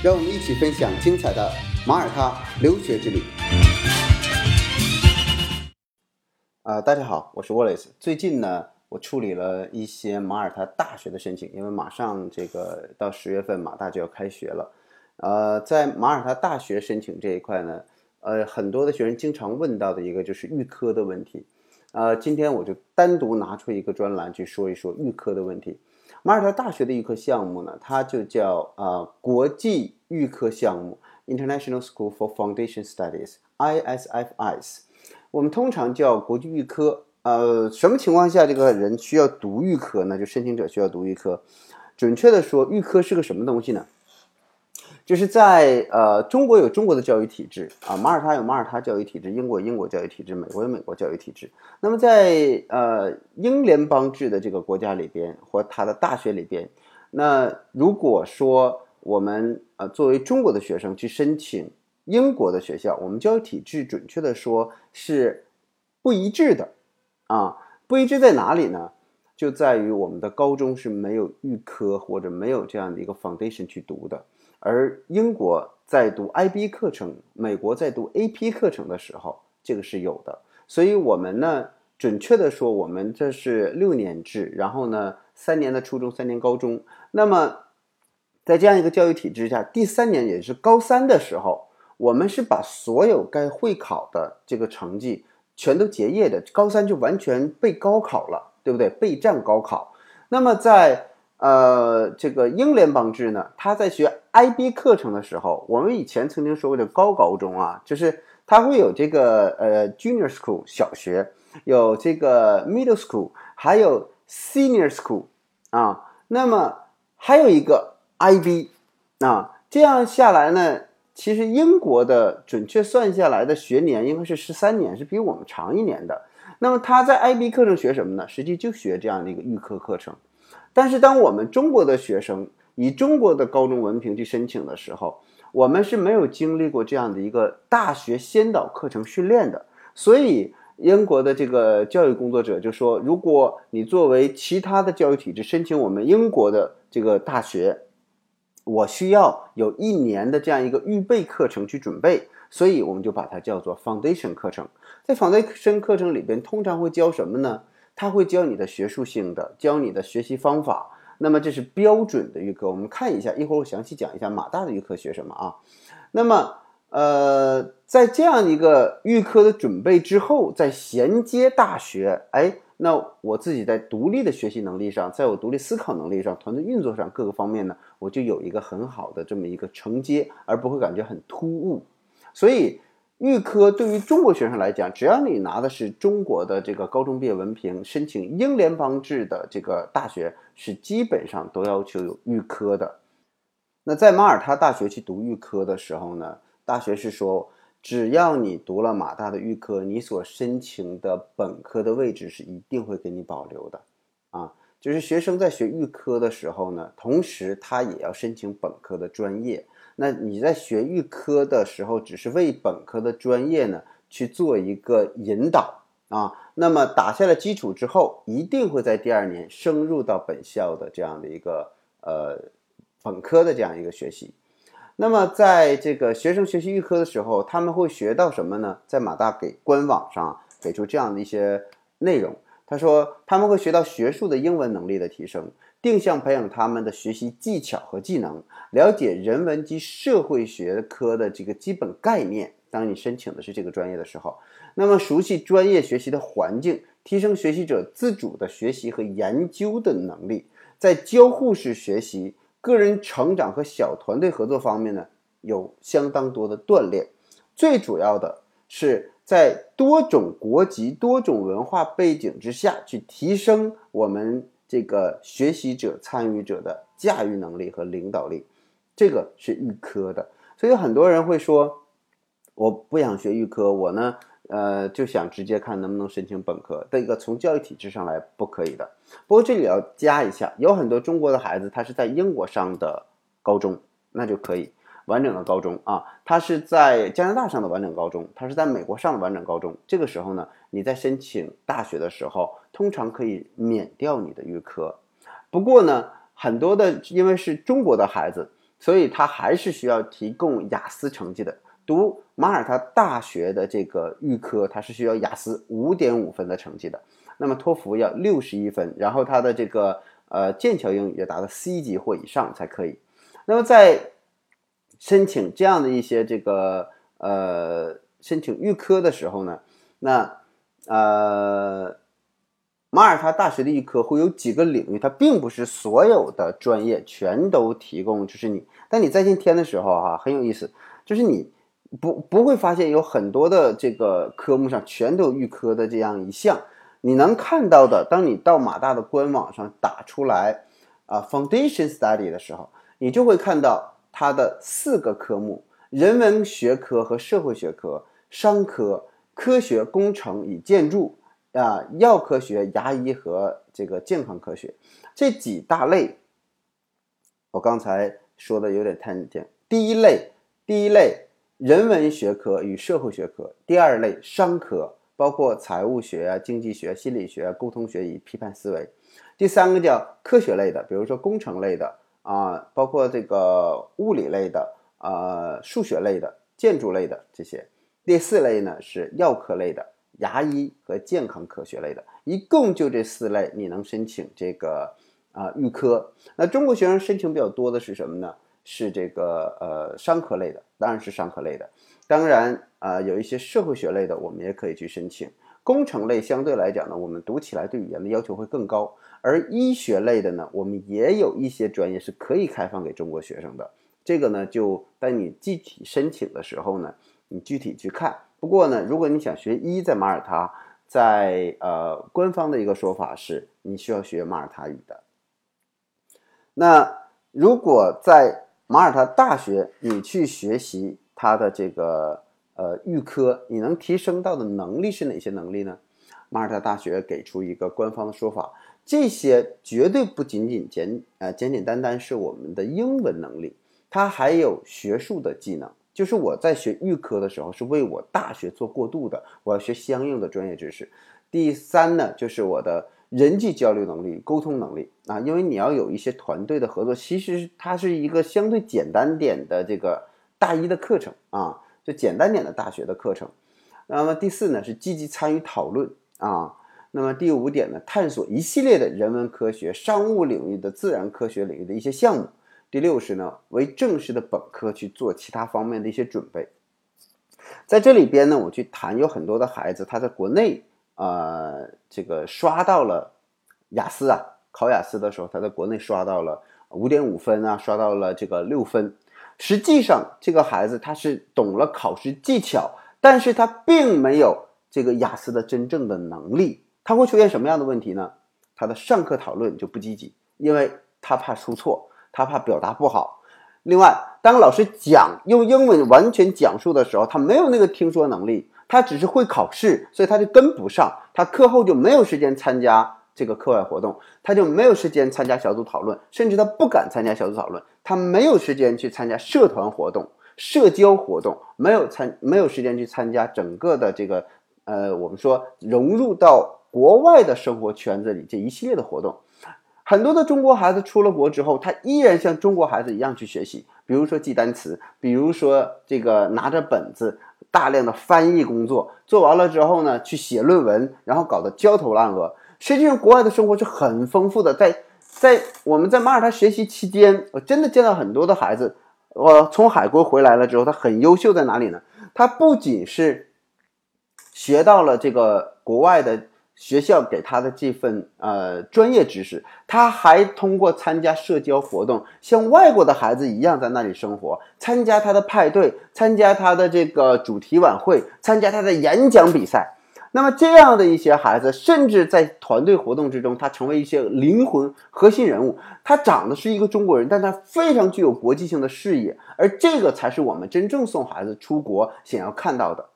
让我们一起分享精彩的马耳他留学之旅。啊、大家好，我是 Wallace。最近呢，我处理了一些马耳他大学的申请，因为马上这个到十月份马大就要开学了。呃，在马耳他大学申请这一块呢，呃，很多的学生经常问到的一个就是预科的问题。呃，今天我就单独拿出一个专栏去说一说预科的问题。马耳他大学的预科项目呢，它就叫呃国际预科项目 （International School for Foundation Studies，ISFIs）。我们通常叫国际预科。呃，什么情况下这个人需要读预科呢？就申请者需要读预科。准确的说，预科是个什么东西呢？就是在呃中国有中国的教育体制啊，马耳他有马耳他教育体制，英国有英国教育体制，美国有美国教育体制。那么在呃英联邦制的这个国家里边，或它的大学里边，那如果说我们呃作为中国的学生去申请英国的学校，我们教育体制准确的说是不一致的啊，不一致在哪里呢？就在于我们的高中是没有预科或者没有这样的一个 foundation 去读的。而英国在读 IB 课程，美国在读 AP 课程的时候，这个是有的。所以，我们呢，准确的说，我们这是六年制，然后呢，三年的初中，三年高中。那么，在这样一个教育体制下，第三年也是高三的时候，我们是把所有该会考的这个成绩全都结业的，高三就完全备高考了，对不对？备战高考。那么在呃，这个英联邦制呢，他在学 IB 课程的时候，我们以前曾经说过的高高中啊，就是它会有这个呃 Junior School 小学，有这个 Middle School，还有 Senior School 啊，那么还有一个 IB 啊，这样下来呢，其实英国的准确算下来的学年应该是十三年，是比我们长一年的。那么他在 IB 课程学什么呢？实际就学这样的一个预科课程。但是，当我们中国的学生以中国的高中文凭去申请的时候，我们是没有经历过这样的一个大学先导课程训练的。所以，英国的这个教育工作者就说：如果你作为其他的教育体制申请我们英国的这个大学，我需要有一年的这样一个预备课程去准备。所以，我们就把它叫做 foundation 课程。在 foundation 课程里边，通常会教什么呢？他会教你的学术性的，教你的学习方法。那么这是标准的预科，我们看一下，一会儿我详细讲一下马大的预科学什么啊。那么，呃，在这样一个预科的准备之后，在衔接大学，哎，那我自己在独立的学习能力上，在我独立思考能力上、团队运作上各个方面呢，我就有一个很好的这么一个承接，而不会感觉很突兀。所以。预科对于中国学生来讲，只要你拿的是中国的这个高中毕业文凭，申请英联邦制的这个大学是基本上都要求有预科的。那在马耳他大学去读预科的时候呢，大学是说，只要你读了马大的预科，你所申请的本科的位置是一定会给你保留的。啊，就是学生在学预科的时候呢，同时他也要申请本科的专业。那你在学预科的时候，只是为本科的专业呢去做一个引导啊。那么打下了基础之后，一定会在第二年升入到本校的这样的一个呃本科的这样一个学习。那么在这个学生学习预科的时候，他们会学到什么呢？在马大给官网上给出这样的一些内容，他说他们会学到学术的英文能力的提升。定向培养他们的学习技巧和技能，了解人文及社会学科的这个基本概念。当你申请的是这个专业的时候，那么熟悉专业学习的环境，提升学习者自主的学习和研究的能力，在交互式学习、个人成长和小团队合作方面呢，有相当多的锻炼。最主要的是在多种国籍、多种文化背景之下去提升我们。这个学习者、参与者的驾驭能力和领导力，这个是预科的。所以很多人会说，我不想学预科，我呢，呃，就想直接看能不能申请本科。这个从教育体制上来不可以的。不过这里要加一下，有很多中国的孩子他是在英国上的高中，那就可以。完整的高中啊，他是在加拿大上的完整高中，他是在美国上的完整高中。这个时候呢，你在申请大学的时候，通常可以免掉你的预科。不过呢，很多的因为是中国的孩子，所以他还是需要提供雅思成绩的。读马耳他大学的这个预科，它是需要雅思五点五分的成绩的。那么托福要六十一分，然后他的这个呃剑桥英语要达到 C 级或以上才可以。那么在申请这样的一些这个呃申请预科的时候呢，那呃马耳他大学的预科会有几个领域，它并不是所有的专业全都提供，就是你，但你在线填的时候哈很有意思，就是你不不会发现有很多的这个科目上全都有预科的这样一项，你能看到的，当你到马大的官网上打出来啊 Foundation Study 的时候，你就会看到。它的四个科目：人文学科和社会学科、商科、科学工程与建筑啊、药科学、牙医和这个健康科学这几大类。我刚才说的有点太简。第一类，第一类人文学科与社会学科；第二类商科，包括财务学、经济学、心理学、沟通学与批判思维；第三个叫科学类的，比如说工程类的。啊，包括这个物理类的、呃，数学类的、建筑类的这些。第四类呢是药科类的，牙医和健康科学类的。一共就这四类，你能申请这个啊预科。那中国学生申请比较多的是什么呢？是这个呃商科类的，当然是商科类的。当然啊，有一些社会学类的，我们也可以去申请。工程类相对来讲呢，我们读起来对语言的要求会更高。而医学类的呢，我们也有一些专业是可以开放给中国学生的。这个呢，就在你具体申请的时候呢，你具体去看。不过呢，如果你想学医，在马耳他，在呃官方的一个说法是，你需要学马耳他语的。那如果在马耳他大学，你去学习它的这个呃预科，你能提升到的能力是哪些能力呢？马耳他大学给出一个官方的说法。这些绝对不仅仅简呃简简单单是我们的英文能力，它还有学术的技能。就是我在学预科的时候，是为我大学做过渡的，我要学相应的专业知识。第三呢，就是我的人际交流能力、沟通能力啊，因为你要有一些团队的合作，其实它是一个相对简单点的这个大一的课程啊，就简单点的大学的课程。那么第四呢，是积极参与讨论啊。那么第五点呢，探索一系列的人文科学、商务领域的自然科学领域的一些项目。第六是呢，为正式的本科去做其他方面的一些准备。在这里边呢，我去谈有很多的孩子，他在国内呃这个刷到了雅思啊，考雅思的时候，他在国内刷到了五点五分啊，刷到了这个六分。实际上，这个孩子他是懂了考试技巧，但是他并没有这个雅思的真正的能力。他会出现什么样的问题呢？他的上课讨论就不积极，因为他怕出错，他怕表达不好。另外，当老师讲用英文完全讲述的时候，他没有那个听说能力，他只是会考试，所以他就跟不上。他课后就没有时间参加这个课外活动，他就没有时间参加小组讨论，甚至他不敢参加小组讨论，他没有时间去参加社团活动、社交活动，没有参没有时间去参加整个的这个呃，我们说融入到。国外的生活圈子里这一系列的活动，很多的中国孩子出了国之后，他依然像中国孩子一样去学习，比如说记单词，比如说这个拿着本子大量的翻译工作，做完了之后呢，去写论文，然后搞得焦头烂额。实际上，国外的生活是很丰富的。在在我们在马耳他学习期间，我真的见到很多的孩子，我从海归回来了之后，他很优秀在哪里呢？他不仅是学到了这个国外的。学校给他的这份呃专业知识，他还通过参加社交活动，像外国的孩子一样在那里生活，参加他的派对，参加他的这个主题晚会，参加他的演讲比赛。那么这样的一些孩子，甚至在团队活动之中，他成为一些灵魂核心人物。他长得是一个中国人，但他非常具有国际性的视野，而这个才是我们真正送孩子出国想要看到的。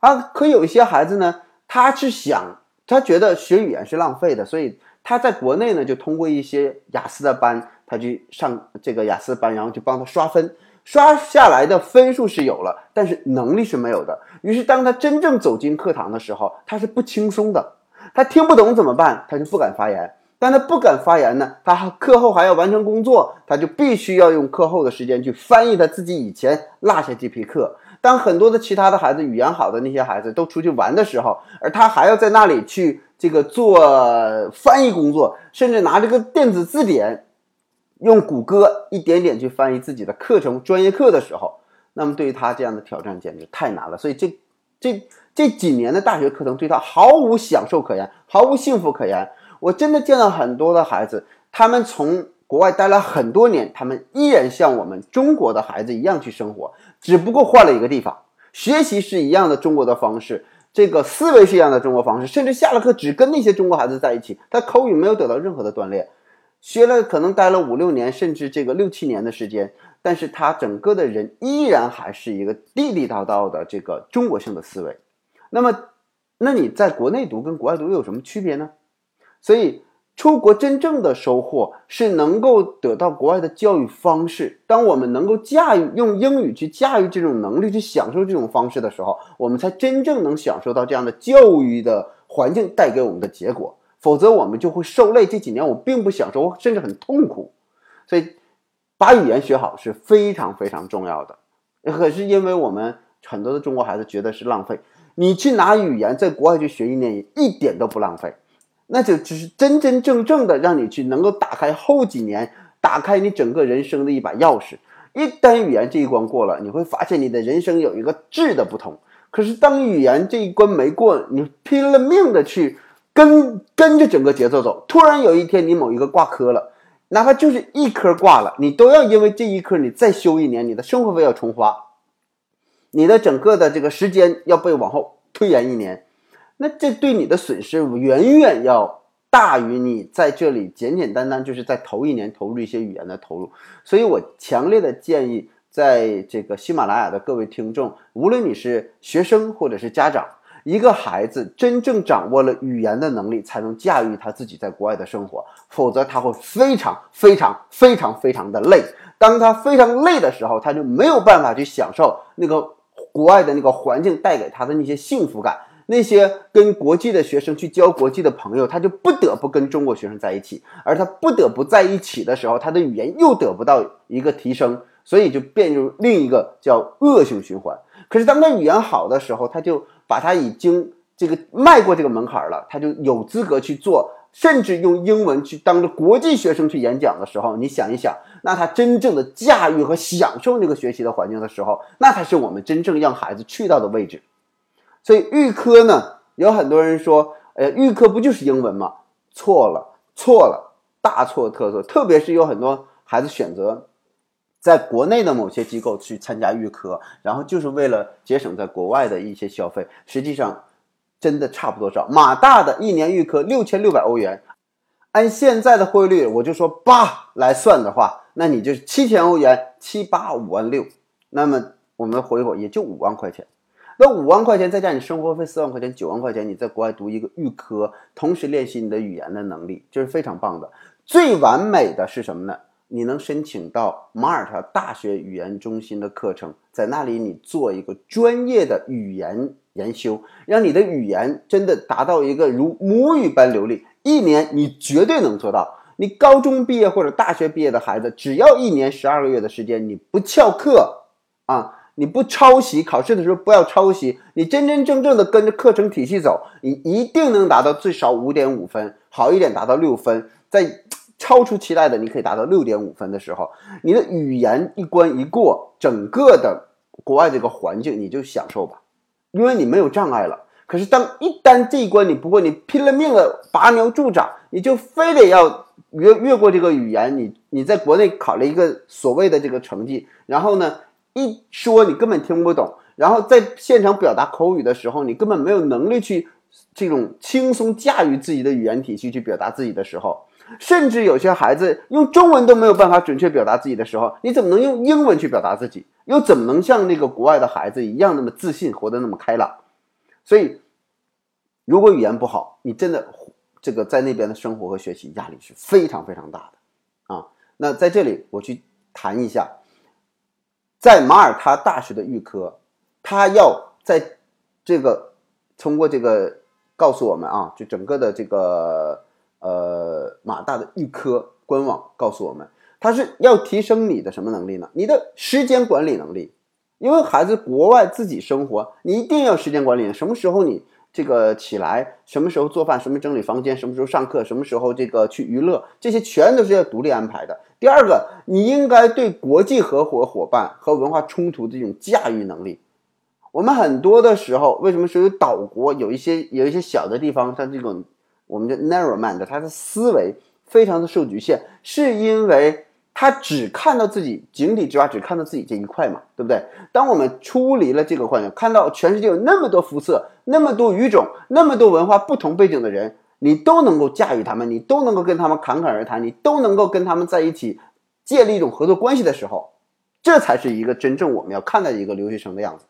啊，可有一些孩子呢，他是想，他觉得学语言是浪费的，所以他在国内呢就通过一些雅思的班，他去上这个雅思班，然后去帮他刷分。刷下来的分数是有了，但是能力是没有的。于是，当他真正走进课堂的时候，他是不轻松的。他听不懂怎么办？他就不敢发言。但他不敢发言呢，他课后还要完成工作，他就必须要用课后的时间去翻译他自己以前落下这批课。当很多的其他的孩子语言好的那些孩子都出去玩的时候，而他还要在那里去这个做翻译工作，甚至拿这个电子字典。用谷歌一点点去翻译自己的课程、专业课的时候，那么对于他这样的挑战简直太难了。所以这这这几年的大学课程对他毫无享受可言，毫无幸福可言。我真的见到很多的孩子，他们从国外待了很多年，他们依然像我们中国的孩子一样去生活，只不过换了一个地方，学习是一样的中国的方式，这个思维是一样的中国方式，甚至下了课只跟那些中国孩子在一起，他口语没有得到任何的锻炼。学了可能待了五六年，甚至这个六七年的时间，但是他整个的人依然还是一个地地道道的这个中国性的思维。那么，那你在国内读跟国外读有什么区别呢？所以出国真正的收获是能够得到国外的教育方式。当我们能够驾驭用英语去驾驭这种能力，去享受这种方式的时候，我们才真正能享受到这样的教育的环境带给我们的结果。否则我们就会受累。这几年我并不享受，甚至很痛苦。所以，把语言学好是非常非常重要的。可是因为我们很多的中国孩子觉得是浪费。你去拿语言在国外去学一年，一点都不浪费。那就只是真真正正的让你去能够打开后几年，打开你整个人生的一把钥匙。一旦语言这一关过了，你会发现你的人生有一个质的不同。可是当语言这一关没过，你拼了命的去。跟跟着整个节奏走，突然有一天你某一个挂科了，哪怕就是一科挂了，你都要因为这一科你再修一年，你的生活费要重花，你的整个的这个时间要被往后推延一年，那这对你的损失远远要大于你在这里简简单单就是在头一年投入一些语言的投入，所以我强烈的建议，在这个喜马拉雅的各位听众，无论你是学生或者是家长。一个孩子真正掌握了语言的能力，才能驾驭他自己在国外的生活，否则他会非常非常非常非常的累。当他非常累的时候，他就没有办法去享受那个国外的那个环境带给他的那些幸福感。那些跟国际的学生去交国际的朋友，他就不得不跟中国学生在一起，而他不得不在一起的时候，他的语言又得不到一个提升，所以就变入另一个叫恶性循环。可是当他语言好的时候，他就。把他已经这个迈过这个门槛了，他就有资格去做，甚至用英文去当着国际学生去演讲的时候，你想一想，那他真正的驾驭和享受那个学习的环境的时候，那才是我们真正让孩子去到的位置。所以预科呢，有很多人说，呃，预科不就是英文吗？错了，错了，大错特错。特别是有很多孩子选择。在国内的某些机构去参加预科，然后就是为了节省在国外的一些消费，实际上真的差不多少。马大的一年预科六千六百欧元，按现在的汇率，我就说八来算的话，那你就是七千欧元，七八五万六，那么我们回回也就五万块钱。那五万块钱再加你生活费四万块钱，九万块钱，你在国外读一个预科，同时练习你的语言的能力，这是非常棒的。最完美的是什么呢？你能申请到马耳他大学语言中心的课程，在那里你做一个专业的语言研修，让你的语言真的达到一个如母语般流利。一年你绝对能做到。你高中毕业或者大学毕业的孩子，只要一年十二个月的时间，你不翘课啊，你不抄袭，考试的时候不要抄袭，你真真正正的跟着课程体系走，你一定能达到最少五点五分，好一点达到六分，在。超出期待的，你可以达到六点五分的时候，你的语言一关一过，整个的国外这个环境你就享受吧，因为你没有障碍了。可是当一旦这一关你不过，你拼了命的拔苗助长，你就非得要越越过这个语言，你你在国内考了一个所谓的这个成绩，然后呢一说你根本听不懂，然后在现场表达口语的时候，你根本没有能力去这种轻松驾驭自己的语言体系去表达自己的时候，甚至有些孩子用中文都没有办法准确表达自己的时候，你怎么能用英文去表达自己？又怎么能像那个国外的孩子一样那么自信，活得那么开朗？所以，如果语言不好，你真的这个在那边的生活和学习压力是非常非常大的啊。那在这里我去谈一下，在马耳他大学的预科，他要在这个通过这个告诉我们啊，就整个的这个呃马大的预科官网告诉我们，它是要提升你的什么能力呢？你的时间管理能力。因为孩子国外自己生活，你一定要时间管理。什么时候你这个起来，什么时候做饭，什么整理房间，什么时候上课，什么时候这个去娱乐，这些全都是要独立安排的。第二个，你应该对国际合伙伙伴和文化冲突的这种驾驭能力。我们很多的时候，为什么说有岛国有一些有一些小的地方，像这种我们叫 narrow mind，他的思维非常的受局限，是因为。他只看到自己井底之蛙，只看到自己这一块嘛，对不对？当我们出离了这个环境，看到全世界有那么多肤色、那么多语种、那么多文化不同背景的人，你都能够驾驭他们，你都能够跟他们侃侃而谈，你都能够跟他们在一起建立一种合作关系的时候，这才是一个真正我们要看待一个留学生的样子。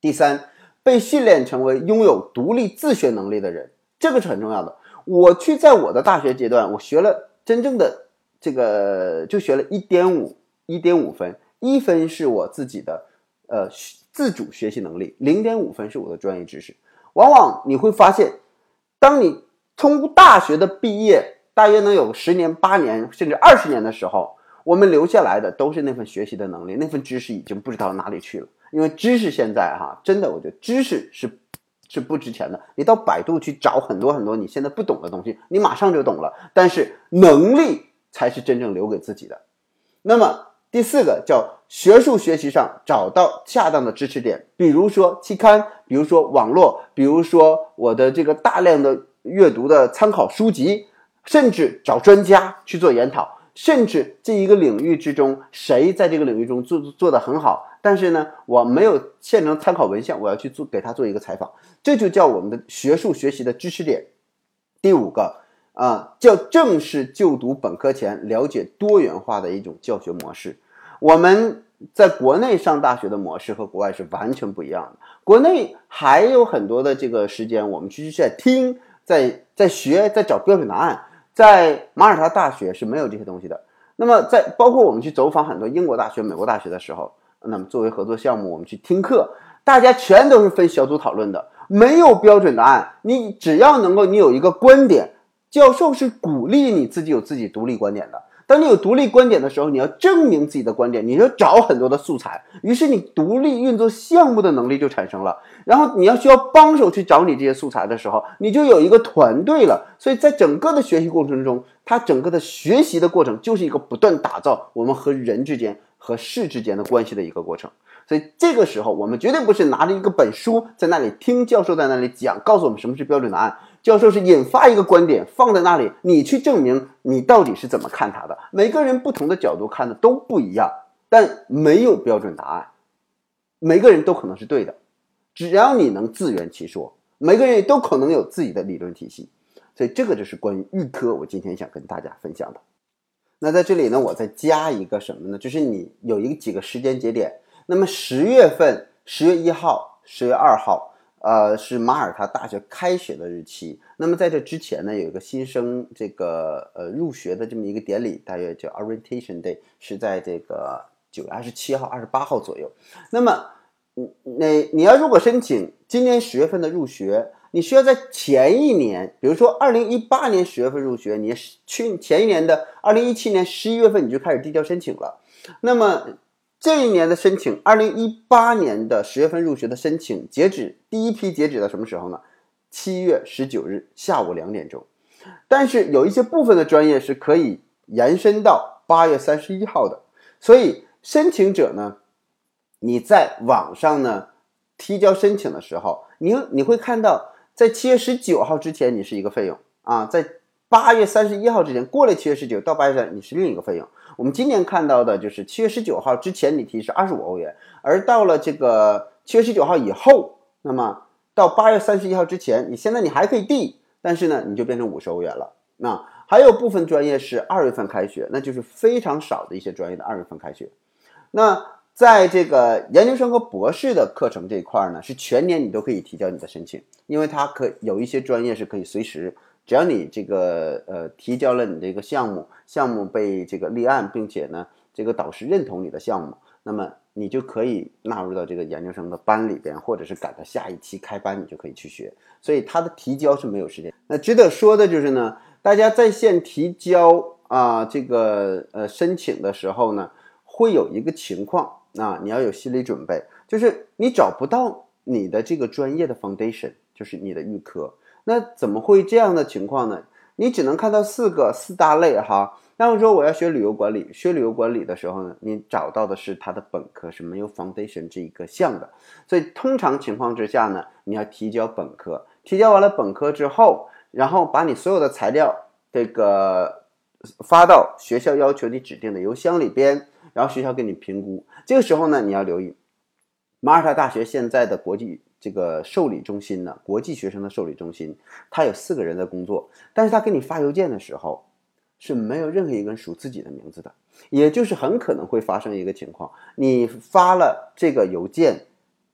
第三，被训练成为拥有独立自学能力的人，这个是很重要的。我去在我的大学阶段，我学了真正的。这个就学了一点五一点五分，一分是我自己的呃自主学习能力，零点五分是我的专业知识。往往你会发现，当你从大学的毕业，大约能有十年、八年甚至二十年的时候，我们留下来的都是那份学习的能力，那份知识已经不知道哪里去了。因为知识现在哈，真的，我觉得知识是是不值钱的。你到百度去找很多很多你现在不懂的东西，你马上就懂了。但是能力。才是真正留给自己的。那么第四个叫学术学习上找到恰当的支持点，比如说期刊，比如说网络，比如说我的这个大量的阅读的参考书籍，甚至找专家去做研讨，甚至这一个领域之中谁在这个领域中做做的很好，但是呢我没有现成参考文献，我要去做给他做一个采访，这就叫我们的学术学习的知识点。第五个。啊，叫正式就读本科前了解多元化的一种教学模式。我们在国内上大学的模式和国外是完全不一样的。国内还有很多的这个时间，我们其实是在听，在在学，在找标准答案。在马耳他大学是没有这些东西的。那么在包括我们去走访很多英国大学、美国大学的时候，那么作为合作项目，我们去听课，大家全都是分小组讨论的，没有标准答案。你只要能够，你有一个观点。教授是鼓励你自己有自己独立观点的。当你有独立观点的时候，你要证明自己的观点，你要找很多的素材，于是你独立运作项目的能力就产生了。然后你要需要帮手去找你这些素材的时候，你就有一个团队了。所以在整个的学习过程中，它整个的学习的过程就是一个不断打造我们和人之间和事之间的关系的一个过程。所以这个时候，我们绝对不是拿着一个本书在那里听教授在那里讲，告诉我们什么是标准答案。教授是引发一个观点放在那里，你去证明你到底是怎么看他的。每个人不同的角度看的都不一样，但没有标准答案，每个人都可能是对的，只要你能自圆其说，每个人都可能有自己的理论体系。所以这个就是关于预科，我今天想跟大家分享的。那在这里呢，我再加一个什么呢？就是你有一个几个时间节点，那么十月份，十月一号，十月二号。呃，是马耳他大学开学的日期。那么在这之前呢，有一个新生这个呃入学的这么一个典礼，大约叫 Orientation Day，是在这个九月二十七号、二十八号左右。那么，那你要如果申请今年十月份的入学，你需要在前一年，比如说二零一八年十月份入学，你去前一年的二零一七年十一月份你就开始递交申请了。那么。这一年的申请，二零一八年的十月份入学的申请截止，第一批截止到什么时候呢？七月十九日下午两点钟。但是有一些部分的专业是可以延伸到八月三十一号的。所以申请者呢，你在网上呢提交申请的时候，你你会看到，在七月十九号之前你是一个费用啊，在八月三十一号之前过了七月十九到八月三你是另一个费用。我们今年看到的就是七月十九号之前你提是二十五欧元，而到了这个七月十九号以后，那么到八月三十一号之前，你现在你还可以递，但是呢，你就变成五十欧元了。那还有部分专业是二月份开学，那就是非常少的一些专业的二月份开学。那在这个研究生和博士的课程这一块呢，是全年你都可以提交你的申请，因为它可有一些专业是可以随时，只要你这个呃提交了你这个项目，项目被这个立案，并且呢这个导师认同你的项目，那么。你就可以纳入到这个研究生的班里边，或者是赶到下一期开班，你就可以去学。所以它的提交是没有时间。那值得说的就是呢，大家在线提交啊，这个呃申请的时候呢，会有一个情况啊，你要有心理准备，就是你找不到你的这个专业的 foundation，就是你的预科。那怎么会这样的情况呢？你只能看到四个四大类哈。那么说我要学旅游管理，学旅游管理的时候呢，你找到的是它的本科是没有 foundation 这一个项的，所以通常情况之下呢，你要提交本科，提交完了本科之后，然后把你所有的材料这个发到学校要求你指定的邮箱里边，然后学校给你评估。这个时候呢，你要留意，马耳他大学现在的国际这个受理中心呢，国际学生的受理中心，他有四个人在工作，但是他给你发邮件的时候。是没有任何一个人署自己的名字的，也就是很可能会发生一个情况：你发了这个邮件，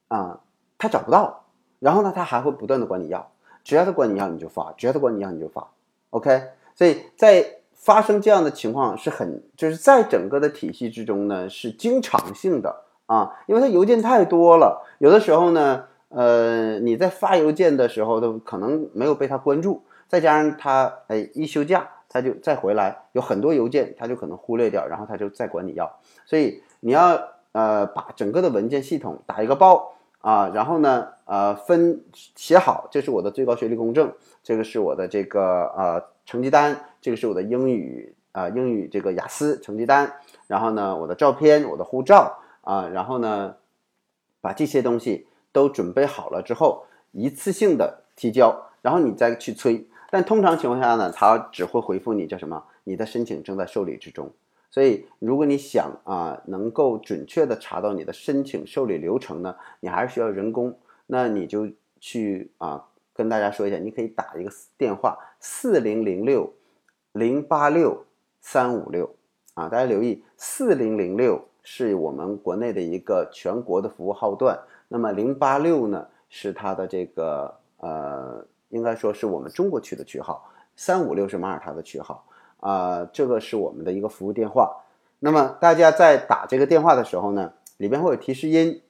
啊，他找不到，然后呢，他还会不断的管你要，只要他管你要你就发，只要他管你要你就发，OK。所以在发生这样的情况是很，就是在整个的体系之中呢是经常性的啊，因为他邮件太多了，有的时候呢，呃，你在发邮件的时候都可能没有被他关注，再加上他哎一休假。他就再回来，有很多邮件，他就可能忽略掉，然后他就再管你要，所以你要呃把整个的文件系统打一个包啊，然后呢呃分写好，这是我的最高学历公证，这个是我的这个呃成绩单，这个是我的英语啊英语这个雅思成绩单，然后呢我的照片，我的护照啊，然后呢把这些东西都准备好了之后，一次性的提交，然后你再去催。但通常情况下呢，他只会回复你叫什么？你的申请正在受理之中。所以，如果你想啊，能够准确的查到你的申请受理流程呢，你还是需要人工。那你就去啊，跟大家说一下，你可以打一个电话四零零六零八六三五六啊，大家留意，四零零六是我们国内的一个全国的服务号段，那么零八六呢是它的这个呃。应该说是我们中国区的区号，三五六是马耳他的区号啊，这个是我们的一个服务电话。那么大家在打这个电话的时候呢，里边会有提示音，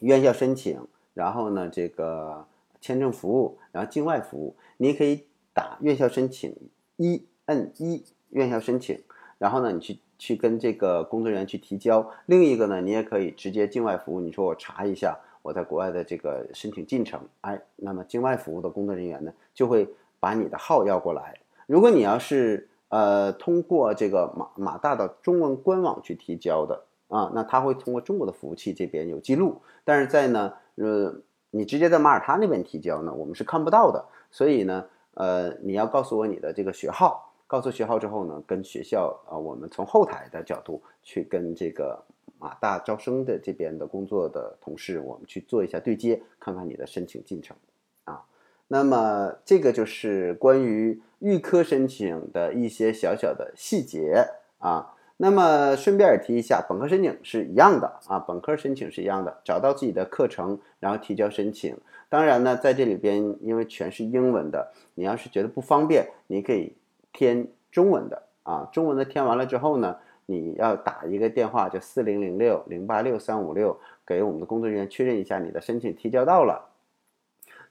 院校申请，然后呢这个签证服务，然后境外服务，你可以打院校申请一摁一院校申请，然后呢你去去跟这个工作人员去提交。另一个呢，你也可以直接境外服务，你说我查一下。我在国外的这个申请进程，哎，那么境外服务的工作人员呢，就会把你的号要过来。如果你要是呃通过这个马马大的中文官网去提交的啊，那他会通过中国的服务器这边有记录，但是在呢，呃，你直接在马耳他那边提交呢，我们是看不到的。所以呢，呃，你要告诉我你的这个学号，告诉学号之后呢，跟学校啊，我们从后台的角度去跟这个。马大招生的这边的工作的同事，我们去做一下对接，看看你的申请进程啊。那么这个就是关于预科申请的一些小小的细节啊。那么顺便也提一下，本科申请是一样的啊，本科申请是一样的，找到自己的课程，然后提交申请。当然呢，在这里边因为全是英文的，你要是觉得不方便，你可以填中文的啊。中文的填完了之后呢。你要打一个电话，就四零零六零八六三五六，给我们的工作人员确认一下你的申请提交到了。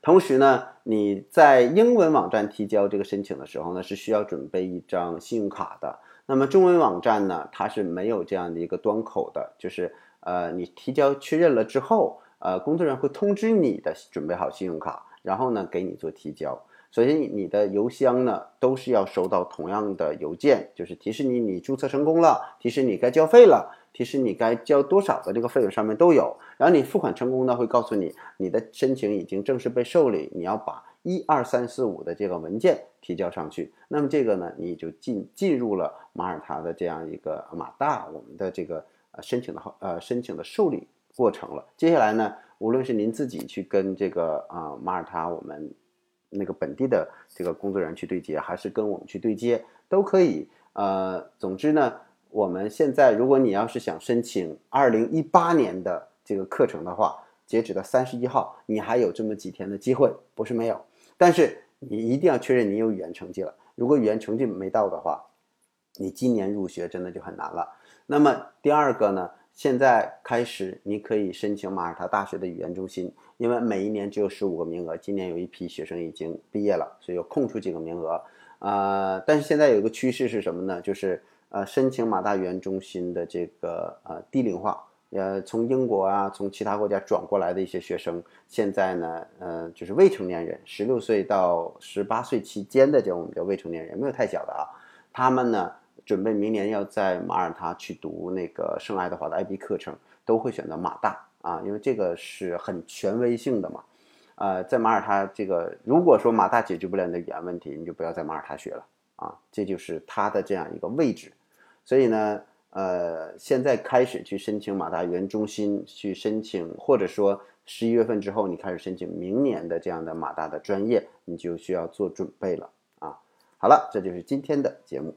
同时呢，你在英文网站提交这个申请的时候呢，是需要准备一张信用卡的。那么中文网站呢，它是没有这样的一个端口的，就是呃，你提交确认了之后，呃，工作人员会通知你的准备好信用卡，然后呢，给你做提交。首先，你的邮箱呢都是要收到同样的邮件，就是提示你你注册成功了，提示你该交费了，提示你该交多少的这个费用上面都有。然后你付款成功呢，会告诉你你的申请已经正式被受理，你要把一二三四五的这个文件提交上去。那么这个呢，你就进进入了马耳他的这样一个马大我们的这个呃申请的号呃申请的受理过程了。接下来呢，无论是您自己去跟这个啊马耳他我们那个本地的这个工作人员去对接，还是跟我们去对接，都可以。呃，总之呢，我们现在如果你要是想申请二零一八年的这个课程的话，截止到三十一号，你还有这么几天的机会，不是没有。但是你一定要确认你有语言成绩了。如果语言成绩没到的话，你今年入学真的就很难了。那么第二个呢？现在开始，你可以申请马耳他大学的语言中心，因为每一年只有十五个名额，今年有一批学生已经毕业了，所以要空出几个名额。呃，但是现在有一个趋势是什么呢？就是呃，申请马大语言中心的这个呃低龄化，呃，从英国啊，从其他国家转过来的一些学生，现在呢，呃，就是未成年人，十六岁到十八岁期间的这种叫未成年人，没有太小的啊，他们呢。准备明年要在马耳他去读那个圣爱德华的 IB 课程，都会选择马大啊，因为这个是很权威性的嘛。呃，在马耳他这个，如果说马大解决不了你的语言问题，你就不要在马耳他学了啊，这就是它的这样一个位置。所以呢，呃，现在开始去申请马大语言中心去申请，或者说十一月份之后你开始申请明年的这样的马大的专业，你就需要做准备了啊。好了，这就是今天的节目。